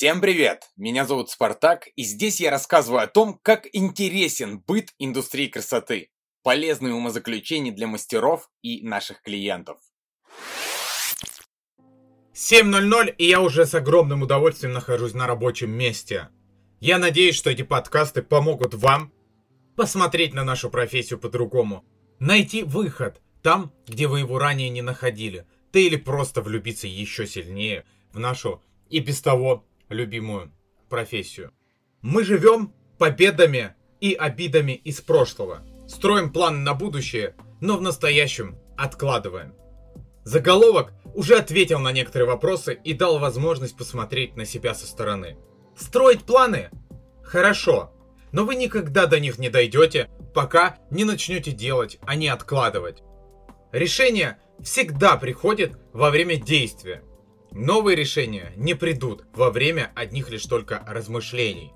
Всем привет! Меня зовут Спартак, и здесь я рассказываю о том, как интересен быт индустрии красоты, полезные умозаключения для мастеров и наших клиентов. 7.00, и я уже с огромным удовольствием нахожусь на рабочем месте. Я надеюсь, что эти подкасты помогут вам посмотреть на нашу профессию по-другому, найти выход там, где вы его ранее не находили, да или просто влюбиться еще сильнее в нашу и без того любимую профессию. Мы живем победами и обидами из прошлого. Строим планы на будущее, но в настоящем откладываем. Заголовок уже ответил на некоторые вопросы и дал возможность посмотреть на себя со стороны. Строить планы? Хорошо, но вы никогда до них не дойдете, пока не начнете делать, а не откладывать. Решение всегда приходит во время действия. Новые решения не придут во время одних лишь только размышлений.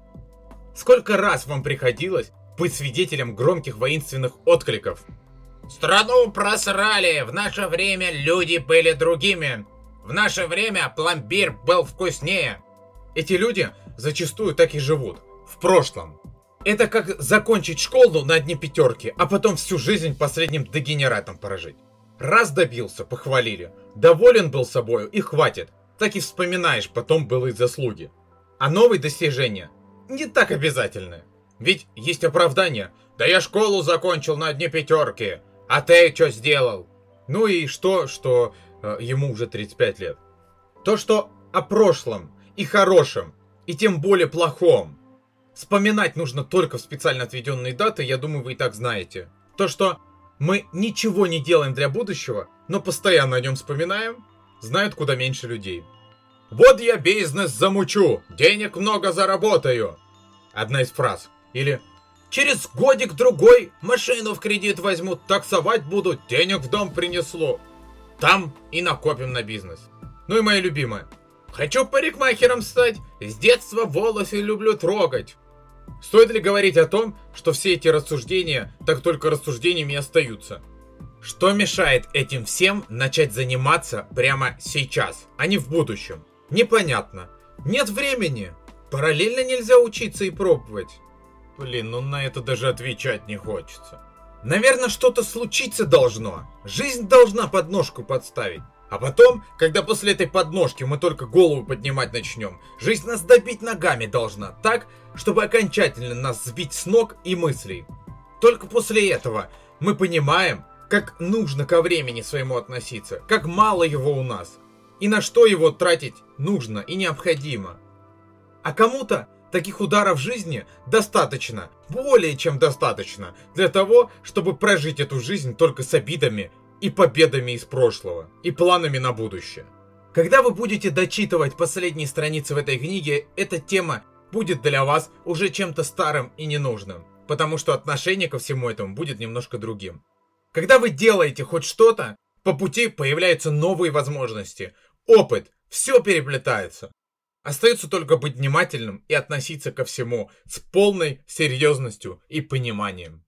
Сколько раз вам приходилось быть свидетелем громких воинственных откликов? Страну просрали, в наше время люди были другими. В наше время пломбир был вкуснее. Эти люди зачастую так и живут, в прошлом. Это как закончить школу на одни пятерки, а потом всю жизнь последним дегенератом прожить. Раз добился, похвалили. Доволен был собою и хватит. Так и вспоминаешь потом былые заслуги. А новые достижения не так обязательны. Ведь есть оправдание. Да я школу закончил на одни пятерки. А ты что сделал? Ну и что, что э, ему уже 35 лет? То, что о прошлом и хорошем, и тем более плохом. Вспоминать нужно только в специально отведенные даты, я думаю, вы и так знаете. То, что мы ничего не делаем для будущего, но постоянно о нем вспоминаем, знают куда меньше людей. «Вот я бизнес замучу, денег много заработаю!» Одна из фраз. Или «Через годик-другой машину в кредит возьмут, таксовать будут, денег в дом принесло. Там и накопим на бизнес». Ну и моя любимая. «Хочу парикмахером стать, с детства волосы люблю трогать». Стоит ли говорить о том, что все эти рассуждения так только рассуждениями остаются? Что мешает этим всем начать заниматься прямо сейчас, а не в будущем? Непонятно. Нет времени. Параллельно нельзя учиться и пробовать. Блин, ну на это даже отвечать не хочется. Наверное, что-то случиться должно. Жизнь должна подножку подставить. А потом, когда после этой подножки мы только голову поднимать начнем, жизнь нас добить ногами должна, так, чтобы окончательно нас сбить с ног и мыслей. Только после этого мы понимаем, как нужно ко времени своему относиться, как мало его у нас, и на что его тратить нужно и необходимо. А кому-то таких ударов жизни достаточно, более чем достаточно, для того, чтобы прожить эту жизнь только с обидами и победами из прошлого, и планами на будущее. Когда вы будете дочитывать последние страницы в этой книге, эта тема будет для вас уже чем-то старым и ненужным, потому что отношение ко всему этому будет немножко другим. Когда вы делаете хоть что-то, по пути появляются новые возможности, опыт, все переплетается. Остается только быть внимательным и относиться ко всему с полной серьезностью и пониманием.